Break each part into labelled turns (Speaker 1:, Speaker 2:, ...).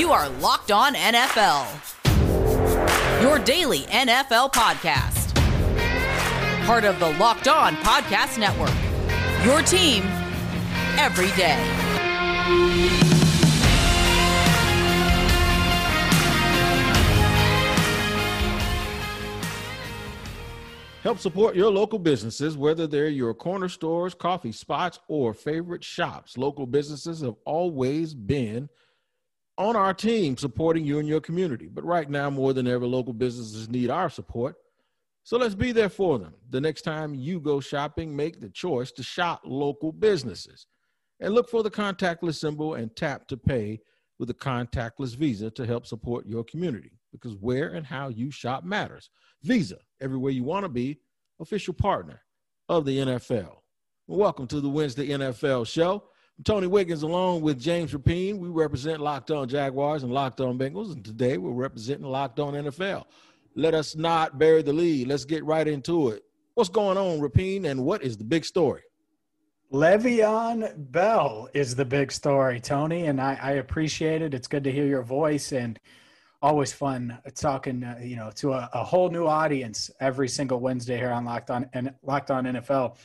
Speaker 1: You are Locked On NFL, your daily NFL podcast. Part of the Locked On Podcast Network, your team every day.
Speaker 2: Help support your local businesses, whether they're your corner stores, coffee spots, or favorite shops. Local businesses have always been on our team supporting you and your community. But right now, more than ever, local businesses need our support. So let's be there for them. The next time you go shopping, make the choice to shop local businesses and look for the contactless symbol and tap to pay with a contactless Visa to help support your community because where and how you shop matters. Visa, everywhere you want to be, official partner of the NFL. Welcome to the Wednesday NFL show. Tony Wiggins along with James Rapien, We represent Locked On Jaguars and Locked On Bengals, and today we're representing Locked On NFL. Let us not bury the lead. Let's get right into it. What's going on, Rapien, and what is the big story?
Speaker 3: Le'Veon Bell is the big story, Tony, and I, I appreciate it. It's good to hear your voice and – always fun talking, uh, you know, to a, a, whole new audience every single Wednesday here on Locked On and Locked On NFL.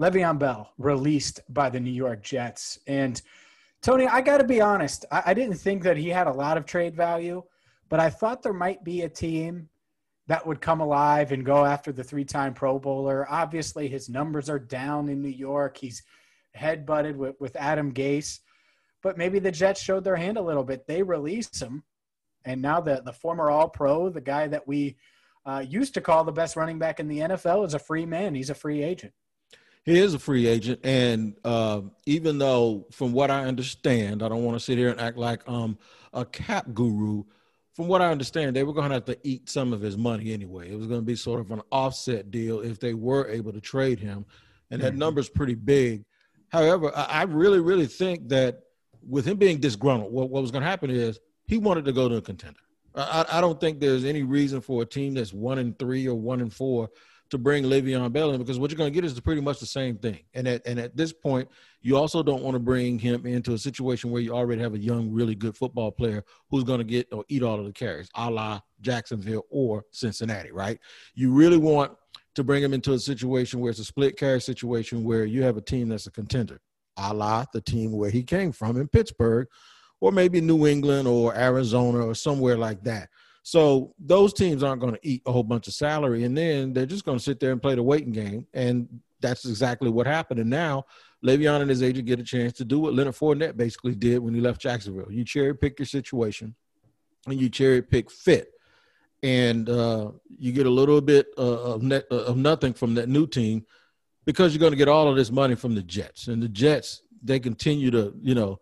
Speaker 3: Le'Veon Bell released by the New York Jets, and Tony, I got to be honest, I, I didn't think that he had a lot of trade value, but I thought there might be a team that would come alive and go after the three-time Pro Bowler. Obviously, his numbers are down in New York. He's head butted with, with Adam Gase, but maybe the Jets showed their hand a little bit. They released him and now the the former All Pro, the guy that we uh, used to call the best running back in the NFL, is a free man. He's a free agent.
Speaker 2: He is a free agent, and uh, even though, from what I understand, I don't want to sit here and act like um, a cap guru. From what I understand, they were going to have to eat some of his money anyway. It was going to be sort of an offset deal if they were able to trade him, and that mm-hmm. number's pretty big. However, I really, really think that with him being disgruntled, what, what was going to happen is he wanted to go to a contender. I, I don't think there's any reason for a team that's one and three or one and four to bring Le'Veon Bell in because what you're going to get is pretty much the same thing. And at and at this point, you also don't want to bring him into a situation where you already have a young, really good football player who's going to get or eat all of the carries, a la Jacksonville or Cincinnati, right? You really want to bring him into a situation where it's a split carry situation where you have a team that's a contender, a la the team where he came from in Pittsburgh, or maybe New England or Arizona or somewhere like that. So those teams aren't going to eat a whole bunch of salary, and then they're just going to sit there and play the waiting game. And that's exactly what happened. And now Le'Veon and his agent get a chance to do what Leonard Fournette basically did when he left Jacksonville. You cherry pick your situation, and you cherry pick fit, and uh, you get a little bit uh, of net, uh, of nothing from that new team because you're going to get all of this money from the Jets. And the Jets they continue to you know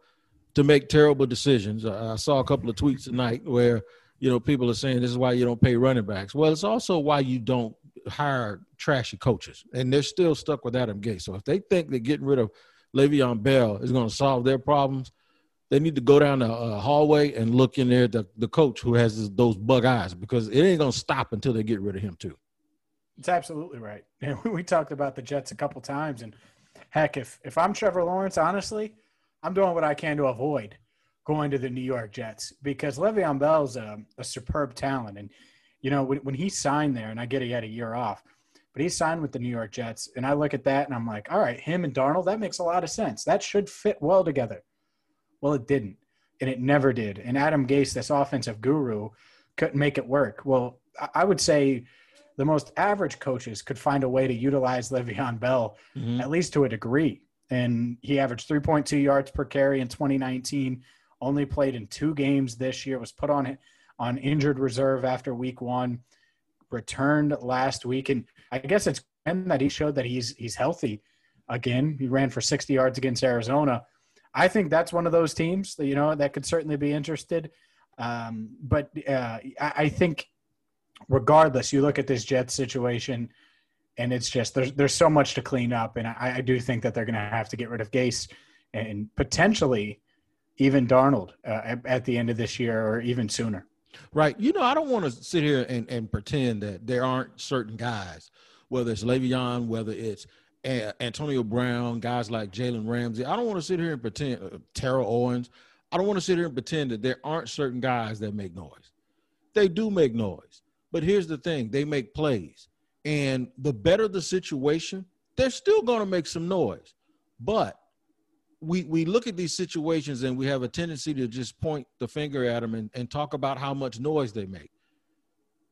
Speaker 2: to make terrible decisions. I saw a couple of tweets tonight where you know people are saying this is why you don't pay running backs. Well, it's also why you don't hire trashy coaches, and they're still stuck with Adam Gase. So if they think that getting rid of Le'Veon Bell is going to solve their problems, they need to go down the uh, hallway and look in there the the coach who has this, those bug eyes because it ain't going to stop until they get rid of him too.
Speaker 3: It's absolutely right. And we talked about the Jets a couple times, and heck, if if I'm Trevor Lawrence, honestly I'm doing what I can to avoid going to the New York Jets because Le'Veon Bell's a, a superb talent. And, you know, when, when he signed there, and I get he had a year off, but he signed with the New York Jets. And I look at that and I'm like, all right, him and Darnold, that makes a lot of sense. That should fit well together. Well, it didn't. And it never did. And Adam Gase, this offensive guru, couldn't make it work. Well, I would say the most average coaches could find a way to utilize Le'Veon Bell, mm-hmm. at least to a degree and he averaged 3.2 yards per carry in 2019. Only played in two games this year. Was put on on injured reserve after week one. Returned last week, and I guess it's and that he showed that he's he's healthy again. He ran for 60 yards against Arizona. I think that's one of those teams that you know that could certainly be interested. Um, but uh, I, I think, regardless, you look at this Jets situation and it's just there's there's so much to clean up, and I, I do think that they're going to have to get rid of Gase and potentially even Darnold uh, at, the end of this year or even sooner.
Speaker 2: Right. You know, I don't want to sit here and, and pretend that there aren't certain guys, whether it's Le'Veon, whether it's Antonio Brown, guys like Jalen Ramsey. I don't want to sit here and pretend uh, Terrell Owens. I don't want to sit here and pretend that there aren't certain guys that make noise. They do make noise. But here's the thing they make plays. And the better the situation, they're still going to make some noise. But we we look at these situations and we have a tendency to just point the finger at them and, and talk about how much noise they make.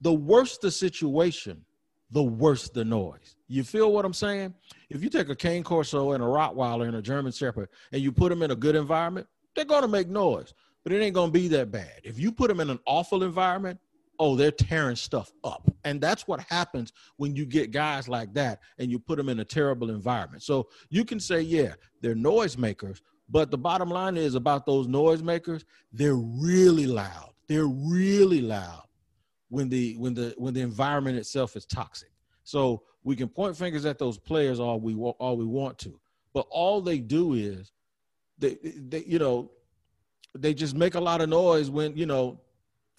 Speaker 2: The worse the situation, the worse the noise. You feel what I'm saying? If you take a cane corso and a Rottweiler and a German Shepherd and you put them in a good environment, they're going to make noise, but it ain't going to be that bad. If you put them in an awful environment, oh, they're tearing stuff up. And that's what happens when you get guys like that and you put them in a terrible environment. So you can say, yeah, they're noisemakers, but the bottom line is about those noisemakers, they're really loud. They're really loud when the when the when the environment itself is toxic. So we can point fingers at those players all we all we want to, but all they do is they, they you know they just make a lot of noise when you know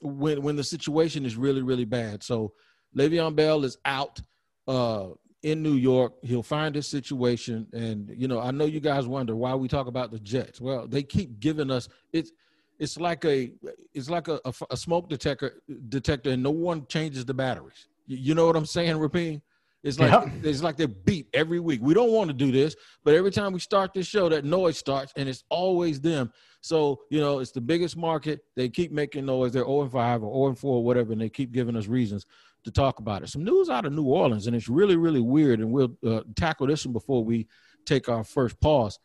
Speaker 2: when when the situation is really really bad. So Le'Veon Bell is out uh, in New York. He'll find his situation, and you know I know you guys wonder why we talk about the Jets. Well, they keep giving us it's it's like a it's like a, a, a smoke detector detector, and no one changes the batteries. You, you know what I'm saying, Rapien? It's like yeah. it's like they're beat every week. We don't want to do this, but every time we start this show, that noise starts, and it's always them. So you know, it's the biggest market. They keep making noise. They're 0 and 5 or 0 and 4, or whatever, and they keep giving us reasons to talk about it. Some news out of New Orleans, and it's really, really weird. And we'll uh, tackle this one before we take our first pause.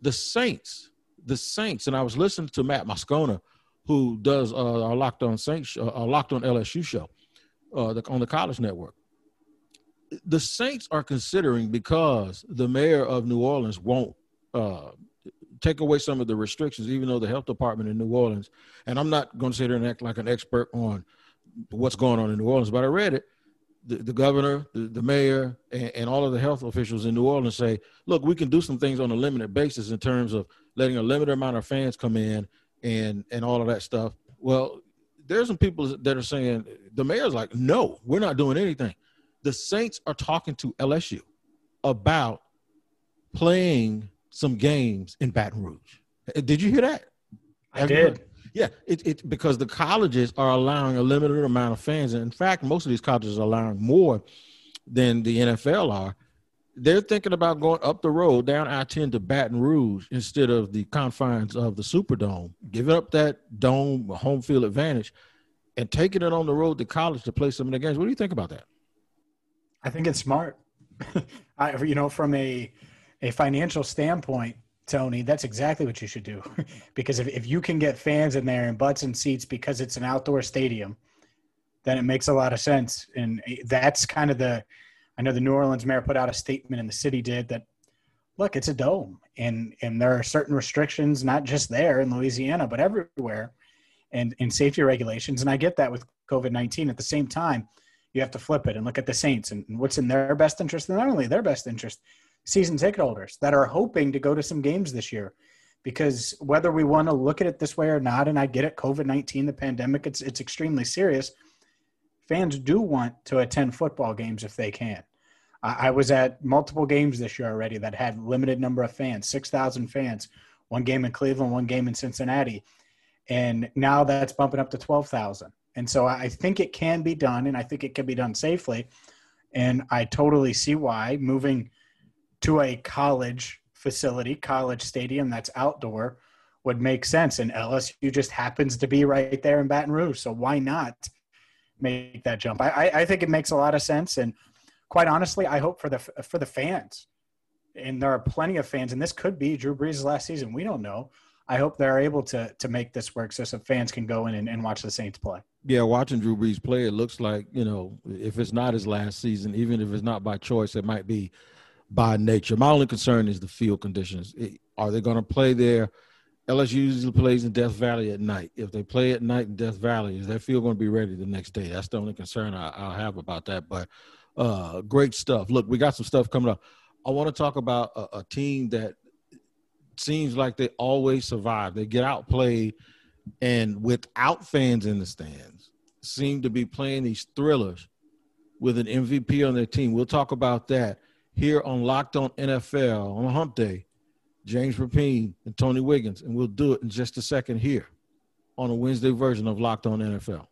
Speaker 2: The Saints, the Saints, and I was listening to Matt Moscona, who does uh, our Locked On Saints, uh, our Locked On LSU show, uh, the, on the College Network the Saints are considering because the mayor of New Orleans won't uh, take away some of the restrictions, even though the health department in New Orleans, and I'm not going to sit here and act like an expert on what's going on in New Orleans, but I read it. The, the governor, the, the mayor, and, and, all of the health officials in New Orleans say, look, we can do some things on a limited basis in terms of letting a limited amount of fans come in and and all of that stuff. Well, there's some people that are saying the mayor's like, no, we're not doing anything the Saints are talking to LSU about playing some games in Baton Rouge. Uh, did you hear that?
Speaker 3: I did.
Speaker 2: Yeah, it, it because the colleges are allowing a limited amount of fans, and in fact, most of these colleges are allowing more than the NFL are. They're thinking about going up the road down I-10 to Baton Rouge instead of the confines of the Superdome, giving up that dome home field advantage, and taking it on the road to college to play some of the games. What do you think about that?
Speaker 3: I think it's smart. I, you know, from a a financial standpoint, Tony, that's exactly what you should do. because if, if you can get fans in there and butts and seats because it's an outdoor stadium, then it makes a lot of sense. And eh, that's kind of the, I know the New Orleans mayor put out a statement and the city did that, look, it's a dome and, and there are certain restrictions, not just there in Louisiana, but everywhere and, and safety regulations. And I get that with COVID-19 at the same time you have to flip it and look at the Saints and what's in their best interest, and not only their best interest, season ticket holders that are hoping to go to some games this year. Because whether we want to look at it this way or not, and I get it, COVID nineteen, the pandemic, it's it's extremely serious. Fans do want to attend football games if they can. I was at multiple games this year already that had limited number of fans, six thousand fans. One game in Cleveland, one game in Cincinnati, and now that's bumping up to twelve thousand. And so I think it can be done, and I think it can be done safely. And I totally see why moving to a college facility, college stadium that's outdoor would make sense. And LSU just happens to be right there in Baton Rouge. So why not make that jump? I, I think it makes a lot of sense. And quite honestly, I hope for the for the fans, and there are plenty of fans, and this could be Drew Brees' last season. We don't know. I hope they're able to to make this work so some fans can go in and, and watch the Saints play.
Speaker 2: Yeah, watching Drew Brees play, it looks like you know if it's not his last season, even if it's not by choice, it might be by nature. My only concern is the field conditions. Are they going to play there? LSU usually plays in Death Valley at night. If they play at night in Death Valley, is that field going to be ready the next day? That's the only concern I, will have about that. But uh, great stuff. Look, we got some stuff coming up. I want to talk about a, a team that seems like they always survive. They get outplayed, and without fans in the stands, seem to be playing these thrillers with an MVP on their team. We'll talk about that here on Locked On NFL on a Hump Day James Rapien and Tony Wiggins, and we'll do it in just a second here on a Wednesday version of Locked On NFL.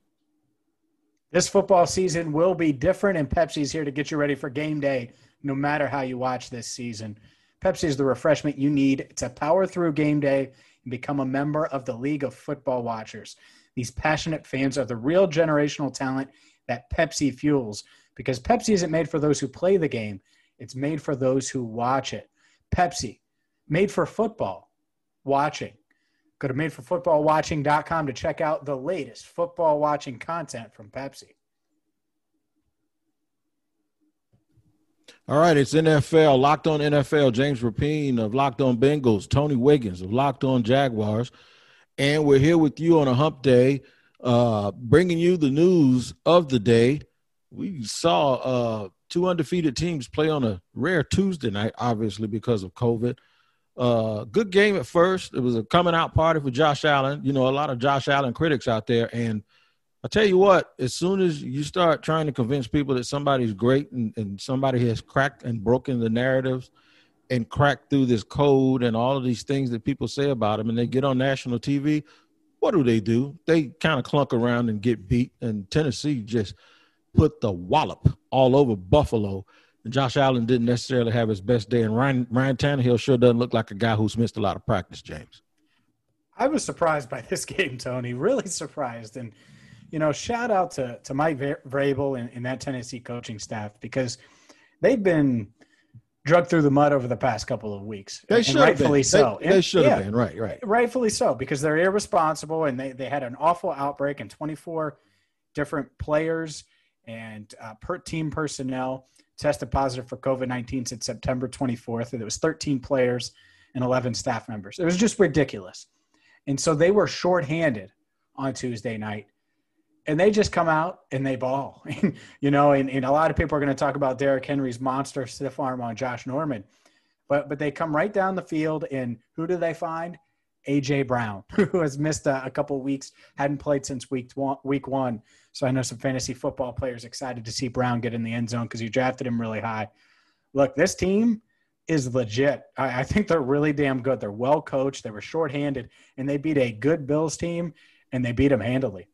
Speaker 3: This football season will be different, and Pepsi's here to get you ready for game day, no matter how you watch this season. Pepsi is the refreshment you need to power through game day and become a member of the League of Football Watchers. These passionate fans are the real generational talent that Pepsi fuels because Pepsi isn't made for those who play the game, it's made for those who watch it. Pepsi, made for football watching. Go to madeforfootballwatching.com to check out the latest football watching content from Pepsi.
Speaker 2: All right, it's NFL, Locked On NFL. James Rapien of Locked On Bengals, Tony Wiggins of Locked On Jaguars. And we're here with you on a hump day, uh, bringing you the news of the day. We saw uh, two undefeated teams play on a rare Tuesday night, obviously because of COVID. Uh, good game at first. It was a coming out party for Josh Allen. You know, a lot of Josh Allen critics out there. And I tell you what, as soon as you start trying to convince people that somebody's great and, and somebody has cracked and broken the narratives and cracked through this code and all of these things that people say about them, and they get on national TV, what do they do? They kind of clunk around and get beat. And Tennessee just put the wallop all over Buffalo And Josh Allen didn't necessarily have his best day, and Ryan Ryan Tannehill sure doesn't look like a guy who's missed a lot of practice. James,
Speaker 3: I was surprised by this game, Tony. Really surprised, and you know, shout out to to Mike Vrabel and, and that Tennessee coaching staff because they've been drugged through the mud over the past couple of weeks.
Speaker 2: They should rightfully
Speaker 3: so.
Speaker 2: They, they should have yeah, been right, right,
Speaker 3: rightfully so because they're irresponsible and they they had an awful outbreak and 24 different players and uh, per team personnel tested positive for COVID 19 since September 24th. And it was 13 players and 11 staff members. It was just ridiculous. And so they were shorthanded on Tuesday night. And they just come out and they ball, you know. And, and a lot of people are going to talk about Derrick Henry's monster stiff arm on Josh Norman, but but they come right down the field, and who do they find? AJ Brown, who has missed a, a couple weeks, hadn't played since week one, week one. So I know some fantasy football players excited to see Brown get in the end zone because you drafted him really high. Look, this team is legit. I, I, think they're really damn good. They're well coached. They were shorthanded, and they beat a good Bills team, and they beat them handily.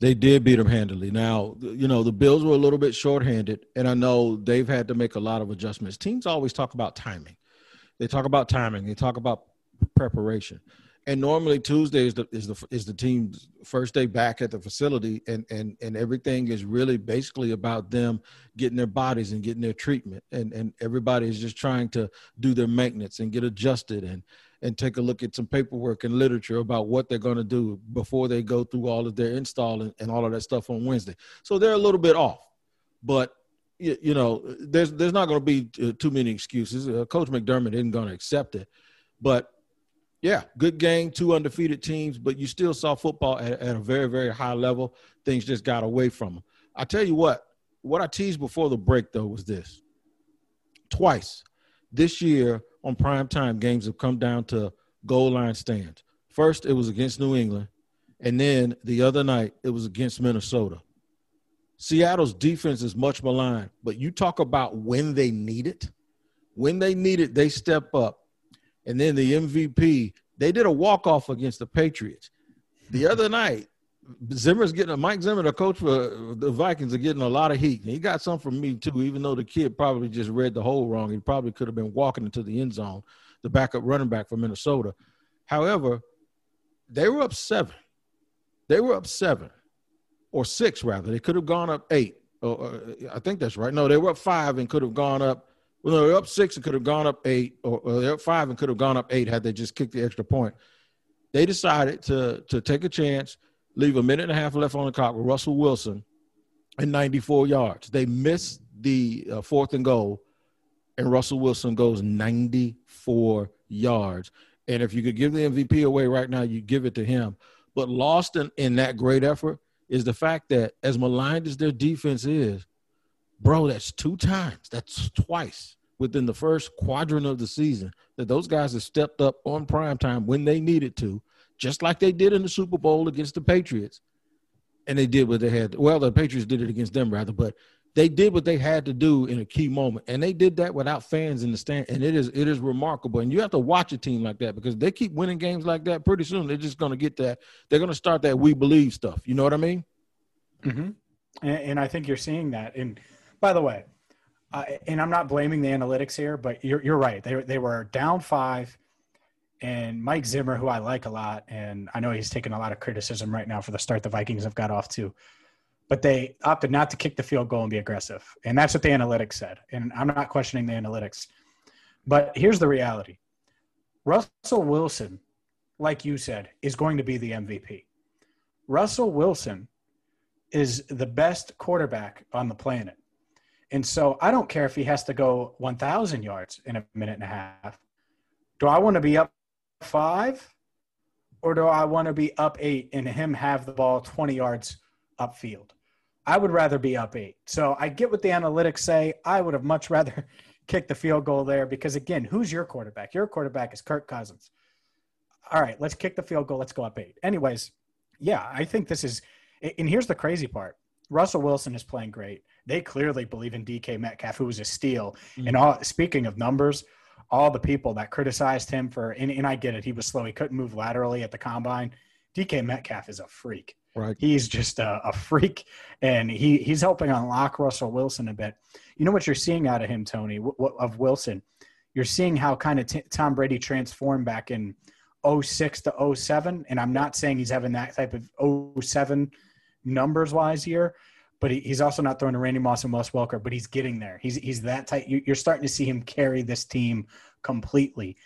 Speaker 2: They did beat them handily. Now, you know, the Bills were a little bit shorthanded, and I know they've had to make a lot of adjustments. Teams always talk about timing. They talk about timing. They talk about preparation. And normally Tuesday is the is the is the team's first day back at the facility, and and and everything is really basically about them getting their bodies and getting their treatment, and and everybody is just trying to do their maintenance and get adjusted and and take a look at some paperwork and literature about what they're going to do before they go through all of their install and, and all of that stuff on Wednesday. So they're a little bit off, but you, you know, there's there's not going to be uh, too many excuses. Uh, Coach McDermott isn't going to accept it, but yeah, good game, two undefeated teams, but you still saw football at, at, a very, very high level. Things just got away from them. I tell you what, what I teased before the break though was this: twice this year on prime time, games have come down to goal line stands. First, it was against New England, and then the other night it was against Minnesota. Seattle's defense is much maligned, but you talk about when they need it. When they need it, they step up and then the MVP, they did a walk off against the Patriots. The other night, Zimmer's getting a Mike Zimmer, the coach for the Vikings, are getting a lot of heat. he got some from me too, even though the kid probably just read the hole wrong. He probably could have been walking into the end zone, the backup running back for Minnesota. However, they were up seven. They were up seven or six, rather. They could have gone up eight. Uh, I think that's right. No, they were up five and could have gone up well, they were up six and could have gone up eight, or, or they're up five and could have gone up eight had they just kicked the extra point. They decided to to take a chance, leave a minute and a half left on the clock with Russell Wilson and 94 yards. They missed the uh, fourth and goal, and Russell Wilson goes 94 yards. And if you could give the MVP away right now, you give it to him. But lost in, in that great effort is the fact that as maligned as their defense is, bro, that's two times. That's twice within the first quadrant of the season that those guys have stepped up on prime time when they needed to, just like they did in the Super Bowl against the Patriots. And they did what they had. Well, the Patriots did it against them rather, but they did what they had to do in a key moment, and they did that without fans in the stand, and it is it is remarkable. And you have to watch a team like that because they keep winning games like that. Pretty soon, they're just going to get that. They're going to start that we believe stuff. You know what I mean?
Speaker 3: Mm-hmm. And, and I think you're seeing that. And by the way, uh, and I'm not blaming the analytics here, but you're you're right. They they were down five, and Mike Zimmer, who I like a lot, and I know he's taking a lot of criticism right now for the start the Vikings have got off to, but they opted not to kick the field goal and be aggressive, and that's what the analytics said. And I'm not questioning the analytics, but here's the reality: Russell Wilson, like you said, is going to be the MVP. Russell Wilson is the best quarterback on the planet. And so I don't care if he has to go 1,000 yards in a minute and a half. Do I want to be up five or do I want to be up eight and him have the ball 20 yards upfield? I would rather be up eight. So I get what the analytics say. I would have much rather kicked the field goal there because, again, who's your quarterback? Your quarterback is Kirk Cousins. All right, let's kick the field goal. Let's go up eight. Anyways, yeah, I think this is, and here's the crazy part Russell Wilson is playing great they clearly believe in DK Metcalf, who was a steal. Mm-hmm. And all speaking of numbers, all the people that criticized him for and, and I get it, he was slow, he couldn't move laterally at the combine. DK Metcalf is a freak.
Speaker 2: Right.
Speaker 3: He's just a, a, freak, and he he's helping unlock Russell Wilson a bit. You know what you're seeing out of him, Tony, w- w- of Wilson. You're seeing how kind of t- Tom Brady transformed back in 06 to 07, and I'm not saying he's having that type of 07 numbers wise here, but he, he's also not throwing to Randy Moss and Wes Welker, but he's getting there. He's he's that tight. You're starting to see him carry this team completely,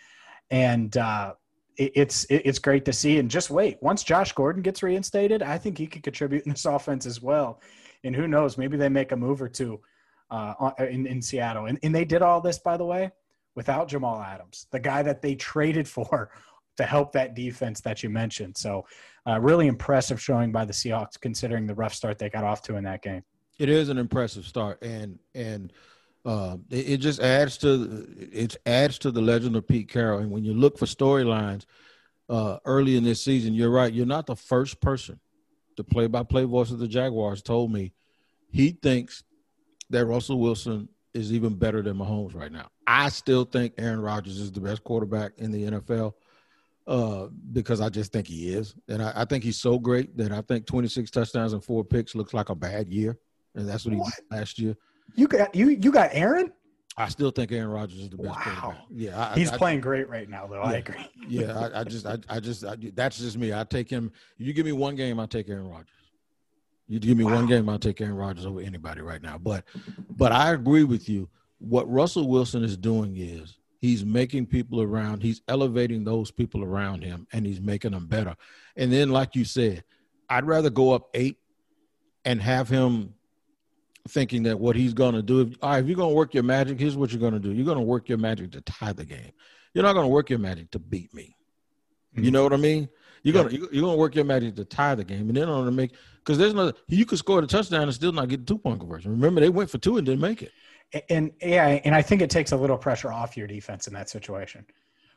Speaker 3: and uh, it, it's it, it's great to see. And just wait, once Josh Gordon gets reinstated, I think he could contribute in this offense as well. And who knows, maybe they make a move or two uh, in in Seattle. And and they did all this, by the way, without Jamal Adams, the guy that they traded for to help that defense that you mentioned. So uh, really impressive showing by the Seahawks, considering the rough start they got off to in that game.
Speaker 2: It is an impressive start, and and uh, it, it, just adds to it adds to the legend of Pete Carroll. And when you look for storylines uh, early in this season, you're right. You're not the first person. The play-by-play voice of the Jaguars told me he thinks that Russell Wilson is even better than Mahomes right now. I still think Aaron Rodgers is the best quarterback in the NFL uh, because I just think he is, and I, I, think he's so great that I think 26 touchdowns and four picks looks like a bad year, and that's what, what? he did last year.
Speaker 3: You got you you got Aaron.
Speaker 2: I still think Aaron Rodgers is the best.
Speaker 3: Wow.
Speaker 2: Yeah,
Speaker 3: I, he's I, playing great right now, though.
Speaker 2: Yeah, I
Speaker 3: agree.
Speaker 2: yeah, I, just, I, just, that's just me. I take him. You give me one game, I take Aaron Rodgers. You give me wow. one game, I'll take Aaron Rodgers over anybody right now. But, but I agree with you. What Russell Wilson is doing is he's making people around he's elevating those people around him and he's making them better. And then like you said i'd rather go up eight and have him thinking that what he's going to do if, all right if you're going to work your magic here's what you're going to do. You're going to work your magic to tie the game. You're not going to work your magic to beat me. Mm-hmm. you know what i mean? You're gonna you're gonna work your magic to tie the game, and then on to make because there's no you could score the touchdown and still not get the two point conversion. Remember, they went for two and didn't make it
Speaker 3: and yeah, and I think it takes a little pressure off your defense in that situation.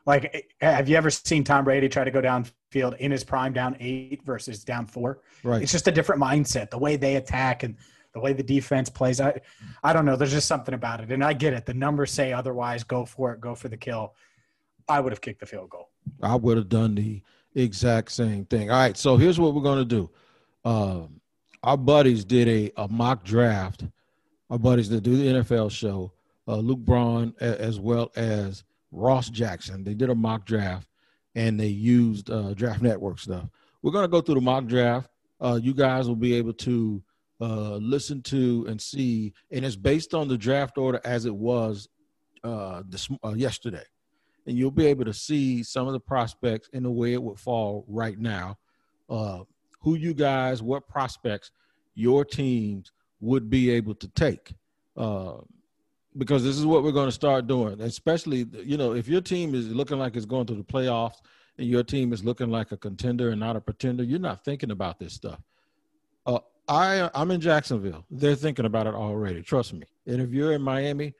Speaker 3: Like, have you ever seen Tom Brady try to go downfield in his prime down eight versus down four?
Speaker 2: Right.
Speaker 3: It's just a different mindset. The way they attack and the way the defense plays. I, I don't know. There's just something about it, and I get it. The numbers say otherwise. Go for it. Go for the kill. I would have kicked the field goal.
Speaker 2: I would have done the exact same thing. All right. So here's what we're going to do. Um, our buddies did a, a mock draft our buddies that do the NFL show, uh, Luke Braun, as well as Ross Jackson. They did a mock draft and they used uh, Draft Network stuff. We're going to go through the mock draft. Uh, you guys will be able to uh, listen to and see, and it's based on the draft order as it was uh, this, uh, yesterday. And you'll be able to see some of the prospects in the way it would fall right now. who you guys, what prospects your teams would be able to take. Uh, because this is what we're going to start doing, especially, you know, if your team is looking like it's going to the playoffs and your team is looking like a contender and not a pretender, you're not thinking about this stuff. Uh, I, I'm in Jacksonville. They're thinking about it already. Trust me. And if you're in Miami,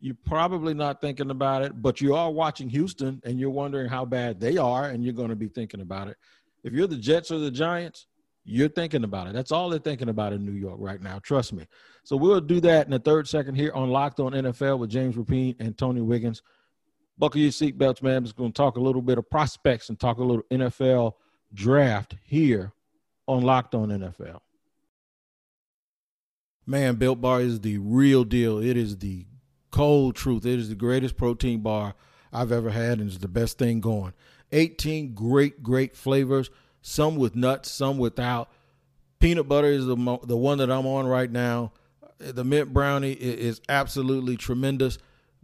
Speaker 2: you're probably not thinking about it, but you are watching Houston and you're wondering how bad they are, and you're going to be thinking about it. If you're the Jets or the Giants, you're thinking about it. That's all they're thinking about in New York right now. Trust me. So we'll do that in the third second here on Locked On NFL with James Rapien and Tony Wiggins. Buckle your seatbelts, man. Just going to talk a little bit of prospects and talk a little NFL draft here on Locked On NFL. Man, Built Bar is the real deal. It is the cold truth. It is the greatest protein bar I've ever had, and it's the best thing going. 18 great, great flavors, some with nuts, some without. Peanut butter is the, the one that I'm on right now. The mint brownie is absolutely tremendous.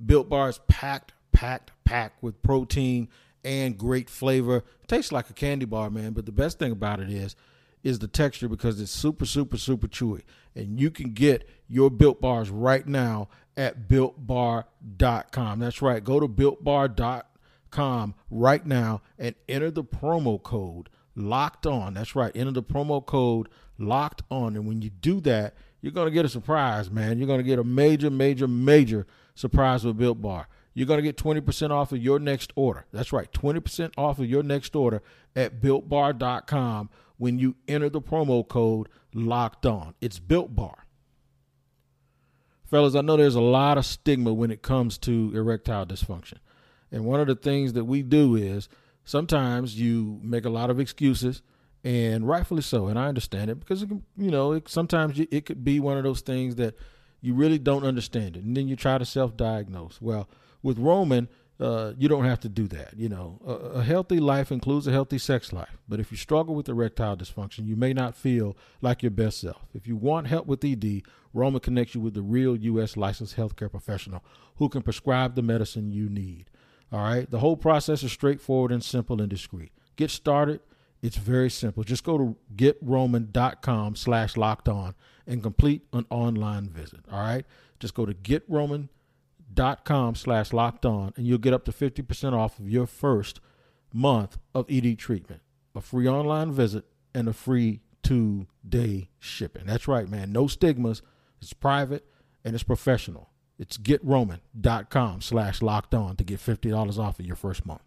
Speaker 2: Built Bar is packed, packed, packed with protein and great flavor. It tastes like a candy bar, man. But the best thing about it is, is the texture because it's super, super, super chewy. And you can get your Built Bars right now at builtbar.com. That's right. Go to builtbar.com right now and enter the promo code locked on. That's right. Enter the promo code locked on. And when you do that, you're going to get a surprise, man. You're going to get a major, major, major surprise with Built Bar. You're going to get 20% off of your next order. That's right. 20% off of your next order at builtbar.com when you enter the promo code locked on. It's Built Bar fellas, I know there's a lot of stigma when it comes to erectile dysfunction. And one of the things that we do is sometimes you make a lot of excuses, and rightfully so. And I understand it because, you know, it, sometimes it could be one of those things that you really don't understand it. And then you try to self diagnose. Well, with Roman, uh, you don't have to do that. You know, a, a, healthy life includes a healthy sex life. But if you struggle with erectile dysfunction, you may not feel like your best self. If you want help with ED, Roman connects you with the real U.S. licensed healthcare professional who can prescribe the medicine you need. All right. The whole process is straightforward and simple and discreet. Get started. It's very simple. Just go to getroman.com slash locked on and complete an online visit. All right. Just go to getroman.com slash locked on and you'll get up to 50% off of your first month of ed treatment a free online visit and a free two day shipping that's right man no stigmas it's private and it's professional it's getroman.com slash locked on to get $50 off of your first month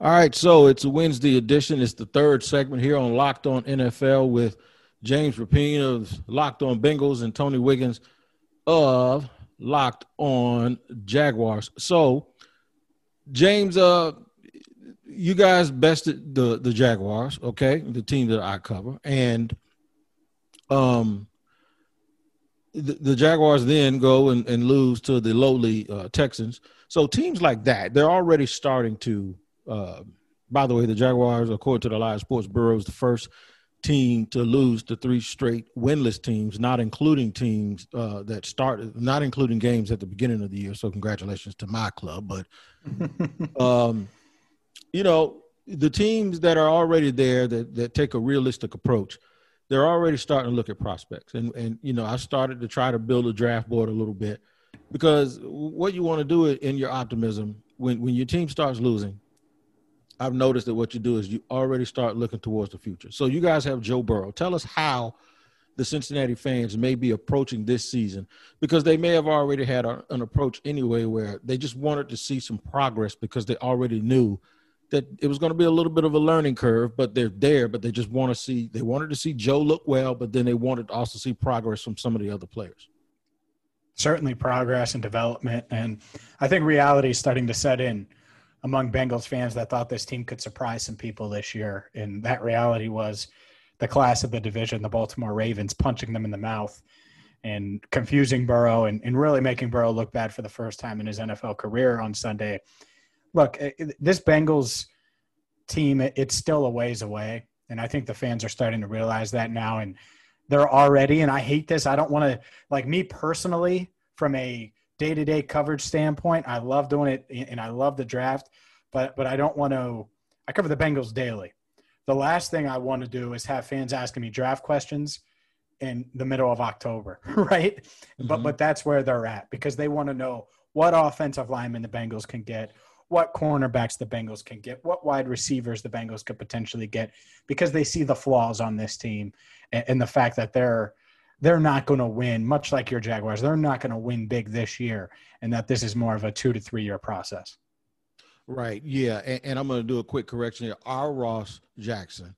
Speaker 2: all right so it's a wednesday edition it's the third segment here on locked on nfl with james rapien of locked on bengals and tony wiggins of locked on Jaguars. So, James, uh, you guys bested the the Jaguars, okay, the team that I cover, and um, the, the Jaguars then go and, and lose to the lowly uh, Texans. So teams like that, they're already starting to. Uh, by the way, the Jaguars, according to the Elias Sports Bureau, is the first team to lose to three straight winless teams, not including teams uh, that started, not including games at the beginning of the year. So congratulations to my club. But, um, you know, the teams that are already there that, that take a realistic approach, they're already starting to look at prospects. And, and, you know, I started to try to build a draft board a little bit because what you want to do in your optimism when, when your team starts losing I've noticed that what you do is you already start looking towards the future. So you guys have Joe Burrow. Tell us how the Cincinnati fans may be approaching this season because they may have already had a, an approach anyway where they just wanted to see some progress because they already knew that it was going to be a little bit of a learning curve, but they're there, but they just want to see they wanted to see Joe look well, but then they wanted to also see progress from some of the other players.
Speaker 3: Certainly progress and development. And I think reality is starting to set in among Bengals fans that thought this team could surprise some people this year. And that reality was the class of the division, the Baltimore Ravens, punching them in the mouth and confusing Burrow and, and really making Burrow look bad for the first time in his NFL career on Sunday. Look, this Bengals team, it's still a ways away. And I think the fans are starting to realize that now. And they're already, and I hate this. I don't want to, like me personally, from a day to day coverage standpoint, I love doing it and I love the draft, but but I don't want to. I cover the Bengals daily. The last thing I want to do is have fans asking me draft questions in the middle of October, right? Mm-hmm. But but that's where they're at because they want to know what offensive linemen the Bengals can get, what cornerbacks the Bengals can get, what wide receivers the Bengals could potentially get, because they see the flaws on this team and, and the fact that they're they're not going to win, much like your Jaguars. They're not going to win big this year, and that this is more of a two to three year process.
Speaker 2: Right. Yeah. And, and I'm going to do a quick correction here. Our Ross Jackson,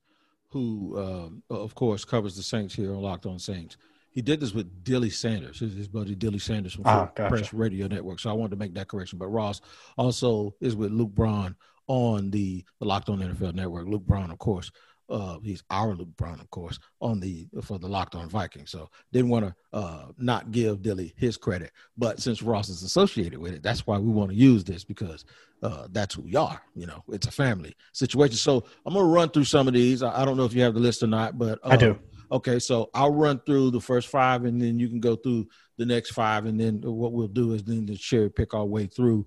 Speaker 2: who, um, of course, covers the Saints here on Locked On Saints. He did this with Dilly Sanders, his, his buddy Dilly Sanders from
Speaker 3: Ah, gotcha.
Speaker 2: Press Radio Network. So I wanted to make that correction. But Ross also is with Luke Braun on the, the Locked On NFL Network. Luke Braun, of course, uh, he's our Luke Braun, of course, on the for the Locked On Vikings. So didn't want to uh, not give Dilly his credit, but since Ross is associated with it, that's why we want to use this because uh, that's who we are. You know, it's a family situation. So I'm gonna run through some of these. I, I don't know if you have the list or not, but uh,
Speaker 3: I do.
Speaker 2: Okay, so I'll run through the first five, and then you can go through the next five, and then what we'll do is then just cherry pick our way through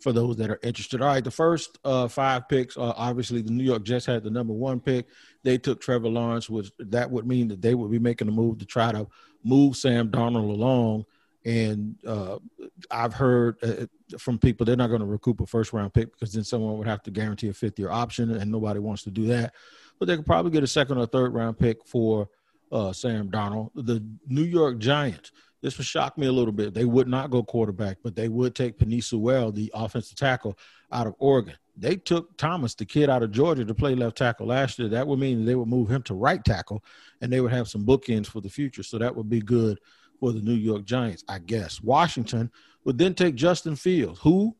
Speaker 2: for those that are interested. All right, the first uh, five picks, uh, obviously the New York Jets had the number one pick. They took Trevor Lawrence, which that would mean that they would be making a move to try to move Sam Darnold along. And uh, I've heard uh, from people they're not going to recoup a first round pick because then someone would have to guarantee a fifth year option, and nobody wants to do that. But they could probably get a second or third round pick for uh, Sam Darnold. The New York Giants. This would shock me a little bit. They would not go quarterback, but they would take Penei Sewell, the offensive tackle out of Oregon. They took Thomas, the kid out of Georgia, to play left tackle last year. That would mean they would move him to right tackle, and they would have some bookends for the future. So that would be good for the New York Giants, I guess. Washington would then take Justin Fields, who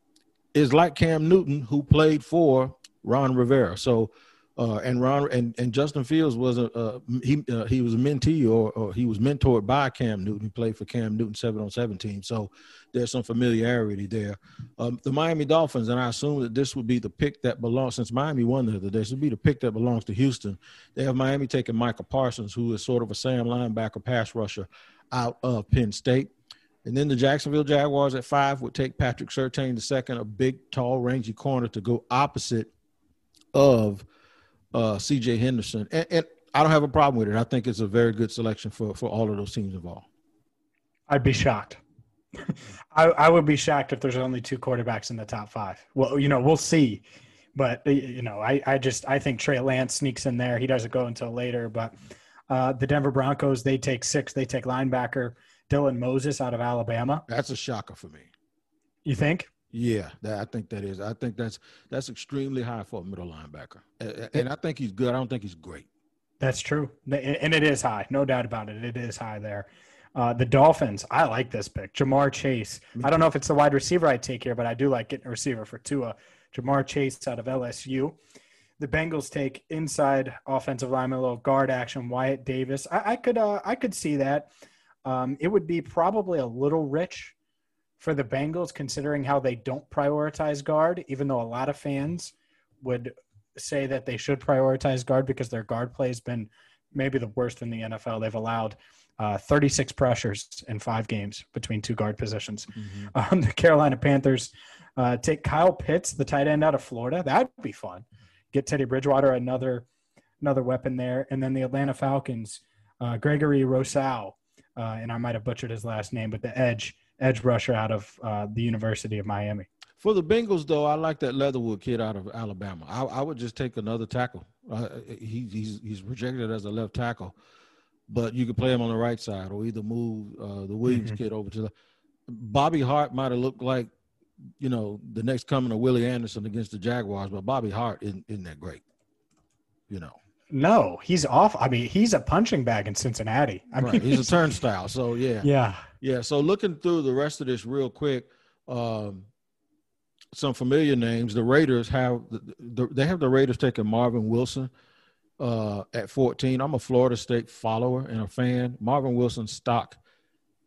Speaker 2: is like Cam Newton, who played for Ron Rivera. So uh, and Ron and, and Justin Fields was a uh, he uh, he was a mentee or, or he was mentored by Cam Newton. He played for Cam Newton seven on seven team, so there's some familiarity there. Um, the Miami Dolphins, and I assume that this would be the pick that belongs since Miami won the other day. This would be the pick that belongs to Houston. They have Miami taking Michael Parsons, who is sort of a Sam linebacker pass rusher out of Penn State. And then the Jacksonville Jaguars at five would take Patrick Surtain the second, a big, tall, rangy corner to go opposite of uh, CJ Henderson. And, and, I don't have a problem with it. I think it's a very good selection for, for all of those teams involved.
Speaker 3: I'd be shocked. I, I would be shocked if there's only two quarterbacks in the top five. Well, you know, we'll see. But, you know, I, I just I think Trey Lance sneaks in there. He doesn't go until later. But uh, the Denver Broncos, they take six. They take linebacker Dylan Moses out of Alabama.
Speaker 2: That's a shocker for me.
Speaker 3: You think?
Speaker 2: Yeah, that, I think that is. I think that's that's extremely high for a middle linebacker, and, and I think he's good. I don't think he's great.
Speaker 3: That's true, and it is high, no doubt about it. It is high there. Uh, the Dolphins, I like this pick. Ja'Marr Chase. I don't know if it's the wide receiver I take here, but I do like getting a receiver for Tua. Ja'Marr Chase out of LSU. The Bengals take inside offensive lineman, a little guard action. Wyatt Davis. I, I could uh, I could see that. Um, it would be probably a little rich for the Bengals, considering how they don't prioritize guard, even though a lot of fans would say that they should prioritize guard because their guard play has been maybe the worst in the NFL. They've allowed uh, 36 pressures in five games between two guard positions. Mm-hmm. Um, the Carolina Panthers uh, take Kyle Pitts, the tight end out of Florida. That'd be fun. Get Teddy Bridgewater another another weapon there, and then the Atlanta Falcons, uh, Gregory Rousseau, uh, and I might have butchered his last name, but the edge edge rusher out of uh, the University of Miami.
Speaker 2: For the Bengals, though, I like that Leatherwood kid out of Alabama. I, I would just take another tackle. Uh, he, he's he's projected as a left tackle, but you could play him on the right side or either move uh, the Williams mm-hmm. kid over to the. Bobby Hart might have looked like, you know, the next coming of Willie Anderson against the Jaguars, but Bobby Hart isn't, isn't that great, you know.
Speaker 3: No, he's off. I mean, he's a punching bag in Cincinnati. I
Speaker 2: right.
Speaker 3: mean,
Speaker 2: he's, he's a turnstile. So yeah,
Speaker 3: yeah,
Speaker 2: yeah. So looking through the rest of this real quick, um, some familiar names. The Raiders have the, the, they have the Raiders taking Marvin Wilson uh, at 14. I'm a Florida State follower and a fan. Marvin Wilson's stock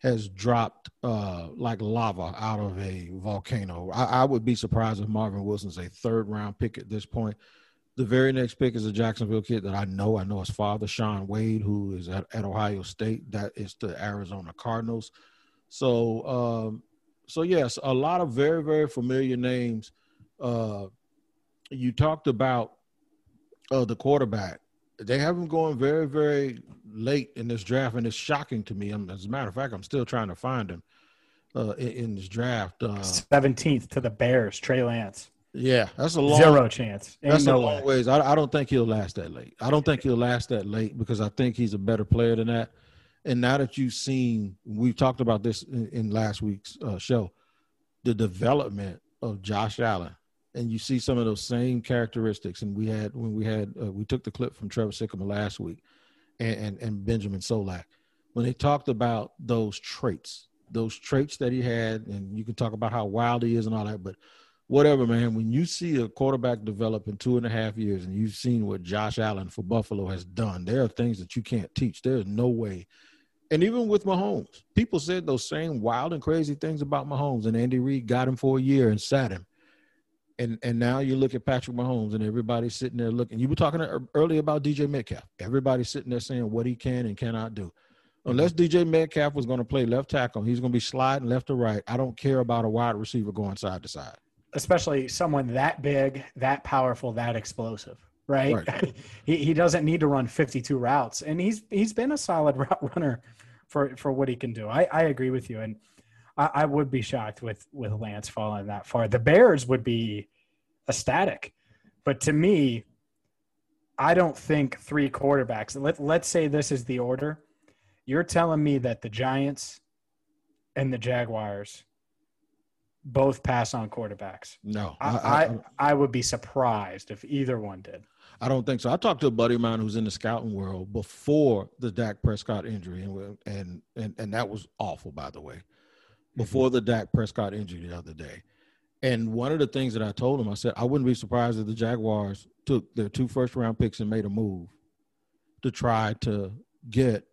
Speaker 2: has dropped uh, like lava out of a volcano. I, I, would be surprised if Marvin Wilson's a third round pick at this point. The very next pick is a Jacksonville kid that I know. I know his father, Sean Wade, who is at, at Ohio State. That is the Arizona Cardinals. So um, so yes, a lot of very very familiar names. Uh, you talked about uh, the quarterback. They have him going very very late in this draft, and it's shocking to me. I'm, as a matter of fact, I'm still trying to find him uh, in, in, this draft. Uh,
Speaker 3: Seventeenth to the Bears, Trey Lance.
Speaker 2: Yeah, that's a long
Speaker 3: zero chance.
Speaker 2: Ain't that's no a long way. ways. I, I don't think he'll last that late. I don't think he'll last that late because I think he's a better player than that. And now that you've seen, we talked about this in, in last week's uh, show, the development of Josh Allen and you see some of those same characteristics. And we had when we had uh, we took the clip from Trevor Sikkema last week, and, and and Benjamin Solak when they talked about those traits, those traits that he had, and you can talk about how wild he is and all that, but whatever, man. When you see a quarterback develop in two and a half years, and you've seen what Josh Allen for Buffalo has done, there are things that you can't teach. There's no way. And even with Mahomes, people said those same wild and crazy things about Mahomes, and Andy Reid got him for a year and sat him. And and now you look at Patrick Mahomes, and everybody's sitting there looking. You were talking earlier about DJ Metcalf. Everybody's sitting there saying what he can and cannot do. Unless DJ Metcalf was going to play left tackle, he's going to be sliding left to right. I don't care about a wide receiver going side to side
Speaker 3: especially someone that big, that powerful, that explosive, right? right. he he doesn't need to run 52 routes, and he's he's been a solid route runner for for what he can do. I I agree with you, and I, I would be shocked with with Lance falling that far. The Bears would be ecstatic, but to me, I don't think three quarterbacks. Let let's say this is the order. You're telling me that the Giants and the Jaguars both pass on quarterbacks.
Speaker 2: No,
Speaker 3: I, I, I, I, would be surprised if either one did.
Speaker 2: I don't think so. I talked to a buddy of mine who's in the scouting world before the Dak Prescott injury, and and and, and that was awful, by the way. Mm-hmm. Before mm-hmm. the Dak Prescott injury the other day, and one of the things that I told him, I said I wouldn't be surprised if the Jaguars took their two first round picks and made a move to try to get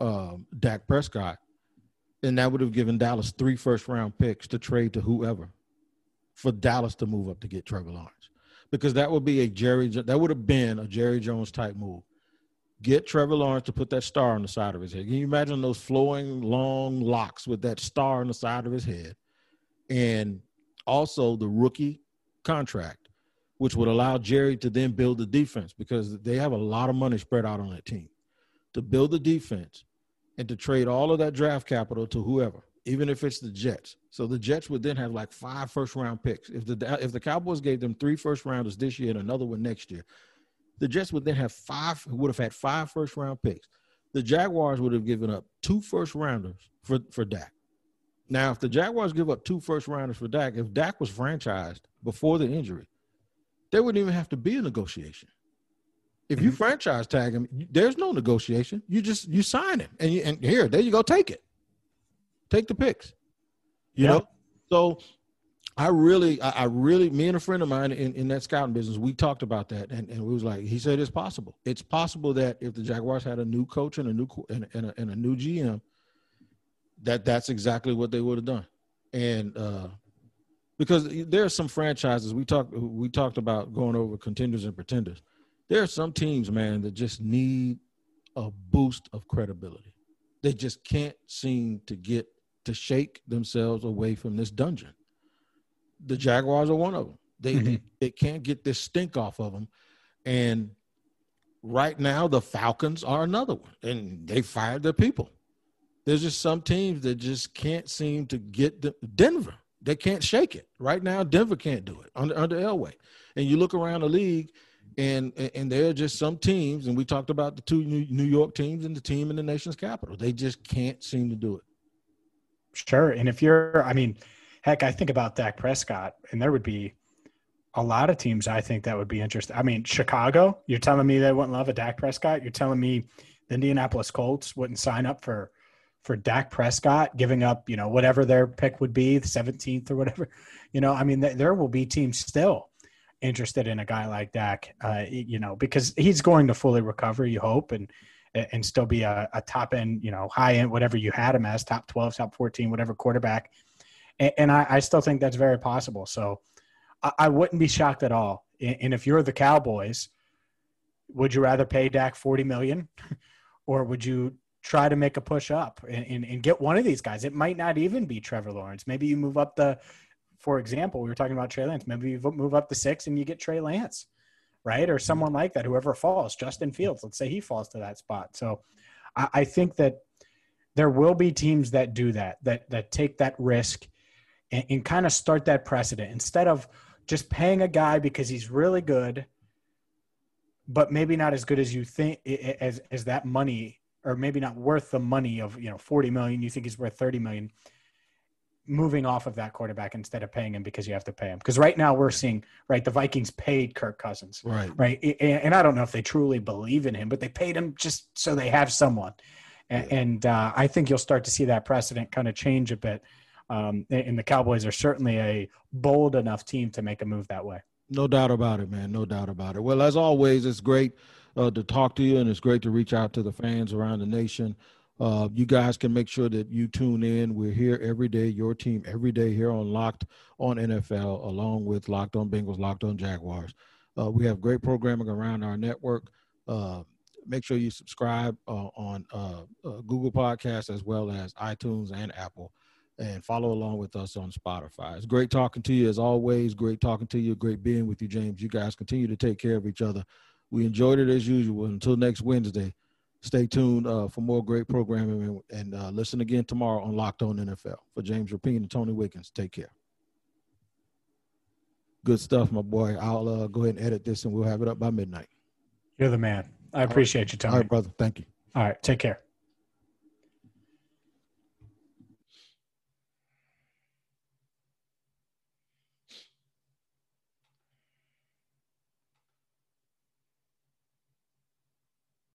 Speaker 2: um, Dak Prescott and that would have given Dallas three first round picks to trade to whoever for Dallas to move up to get Trevor Lawrence. Because that would be a Jerry that would have been a Jerry Jones type move. Get Trevor Lawrence to put that star on the side of his head. Can you imagine those flowing long locks with that star on the side of his head? And also the rookie contract, which would allow Jerry to then build the defense because they have a lot of money spread out on that team. To build the defense, and to trade all of that draft capital to whoever, even if it's the Jets. So the Jets would then have like five first round picks. If the if the Cowboys gave them three first rounders this year and another one next year, the Jets would then have five would have had five first round picks. The Jaguars would have given up two first rounders for for Dak. Now, if the Jaguars give up two first rounders for Dak, if Dak was franchised before the injury, there wouldn't even have to be a negotiation. If you mm-hmm. franchise tag him, there's no negotiation. You just you sign him, and you, and here, there you go, take it, take the picks. You know, so I really, I, I, really, me and a friend of mine in, in that scouting business, we talked about that, and, and we was like, he said it's possible. It's possible that if the Jaguars had a new coach and a new and, and, a, and a new GM, that that's exactly what they would have done, and uh, because there are some franchises we talked we talked about going over contenders and pretenders there are some teams, man, that just need a boost of credibility. They just can't seem to get to shake themselves away from this dungeon. The Jaguars are one of them. They, mm-hmm. they, they can't get this stink off of them. And right now, the Falcons are another one, and they fired their people. There's just some teams that just can't seem to get the, Denver. They can't shake it. Right now, Denver can't do it under under Elway. And you look around the league, and and there are just some teams, and we talked about the two New York teams and the team in the nation's capital. They just can't seem to do it.
Speaker 3: Sure, and if you're, I mean, heck, I think about Dak Prescott, and there would be a lot of teams I think that would be interested. I mean, Chicago. You're telling me they wouldn't love a Dak Prescott. You're telling me the Indianapolis Colts wouldn't sign up for for Dak Prescott, giving up, you know, whatever their pick would be, the 17th or whatever. You know, I mean, th- there will be teams still interested in a guy like Dak, uh, you know, because he's going to fully recover, you hope, and and still be a, a, top end, you know, high end, whatever you had him as, top 12, top 14, whatever quarterback. And, and I, I, still think that's very possible. So I, I, wouldn't be shocked at all. And if you're the Cowboys, would you rather pay Dak 40 million or would you try to make a push up and, and, and, get one of these guys? It might not even be Trevor Lawrence. Maybe you move up the for example, we were talking about Trey Lance. Maybe you move up to six and you get Trey Lance, right? Or someone like that, whoever falls, Justin Fields, let's say he falls to that spot. So I, I think that there will be teams that do that, that that take that risk and, and kind of start that precedent instead of just paying a guy because he's really good, but maybe not as good as you think as as that money, or maybe not worth the money of you know 40 million. You think he's worth 30 million moving off of that quarterback instead of paying him because you have to pay him. Because right now we're seeing right the Vikings paid Kirk Cousins,
Speaker 2: Right.
Speaker 3: right, and, and I don't know if they truly believe in him, but they paid him just so they have someone, and, and uh, I think you'll start to see that precedent kind of change a bit. Um, and the Cowboys are certainly a bold enough team to make a move that way.
Speaker 2: No doubt about it, man. No doubt about it. Well, as always, it's great uh, to talk to you, and it's great to reach out to the fans around the nation. Uh, you guys can make sure that you tune in. We're here every day, your team every day here on Locked on NFL, along with Locked on Bengals, Locked on Jaguars. Uh, we have great programming around our network. Uh, make sure you subscribe uh, on uh, uh, Google Podcasts as well as iTunes and Apple, and follow along with us on Spotify. It's great talking to you as always. Great talking to you. Great being with you, James. You guys continue to take care of each other. We enjoyed it as usual. Until next Wednesday stay tuned uh, for more great programming and, and uh, listen again tomorrow on Locked On NFL. For James Rapien and Tony Wiggins, take care. Good stuff, my boy. I'll uh, go ahead and edit this and we'll have it up by midnight.
Speaker 3: You're the man. I appreciate you, Tony.
Speaker 2: All right, brother. Thank you.
Speaker 3: All right, take care.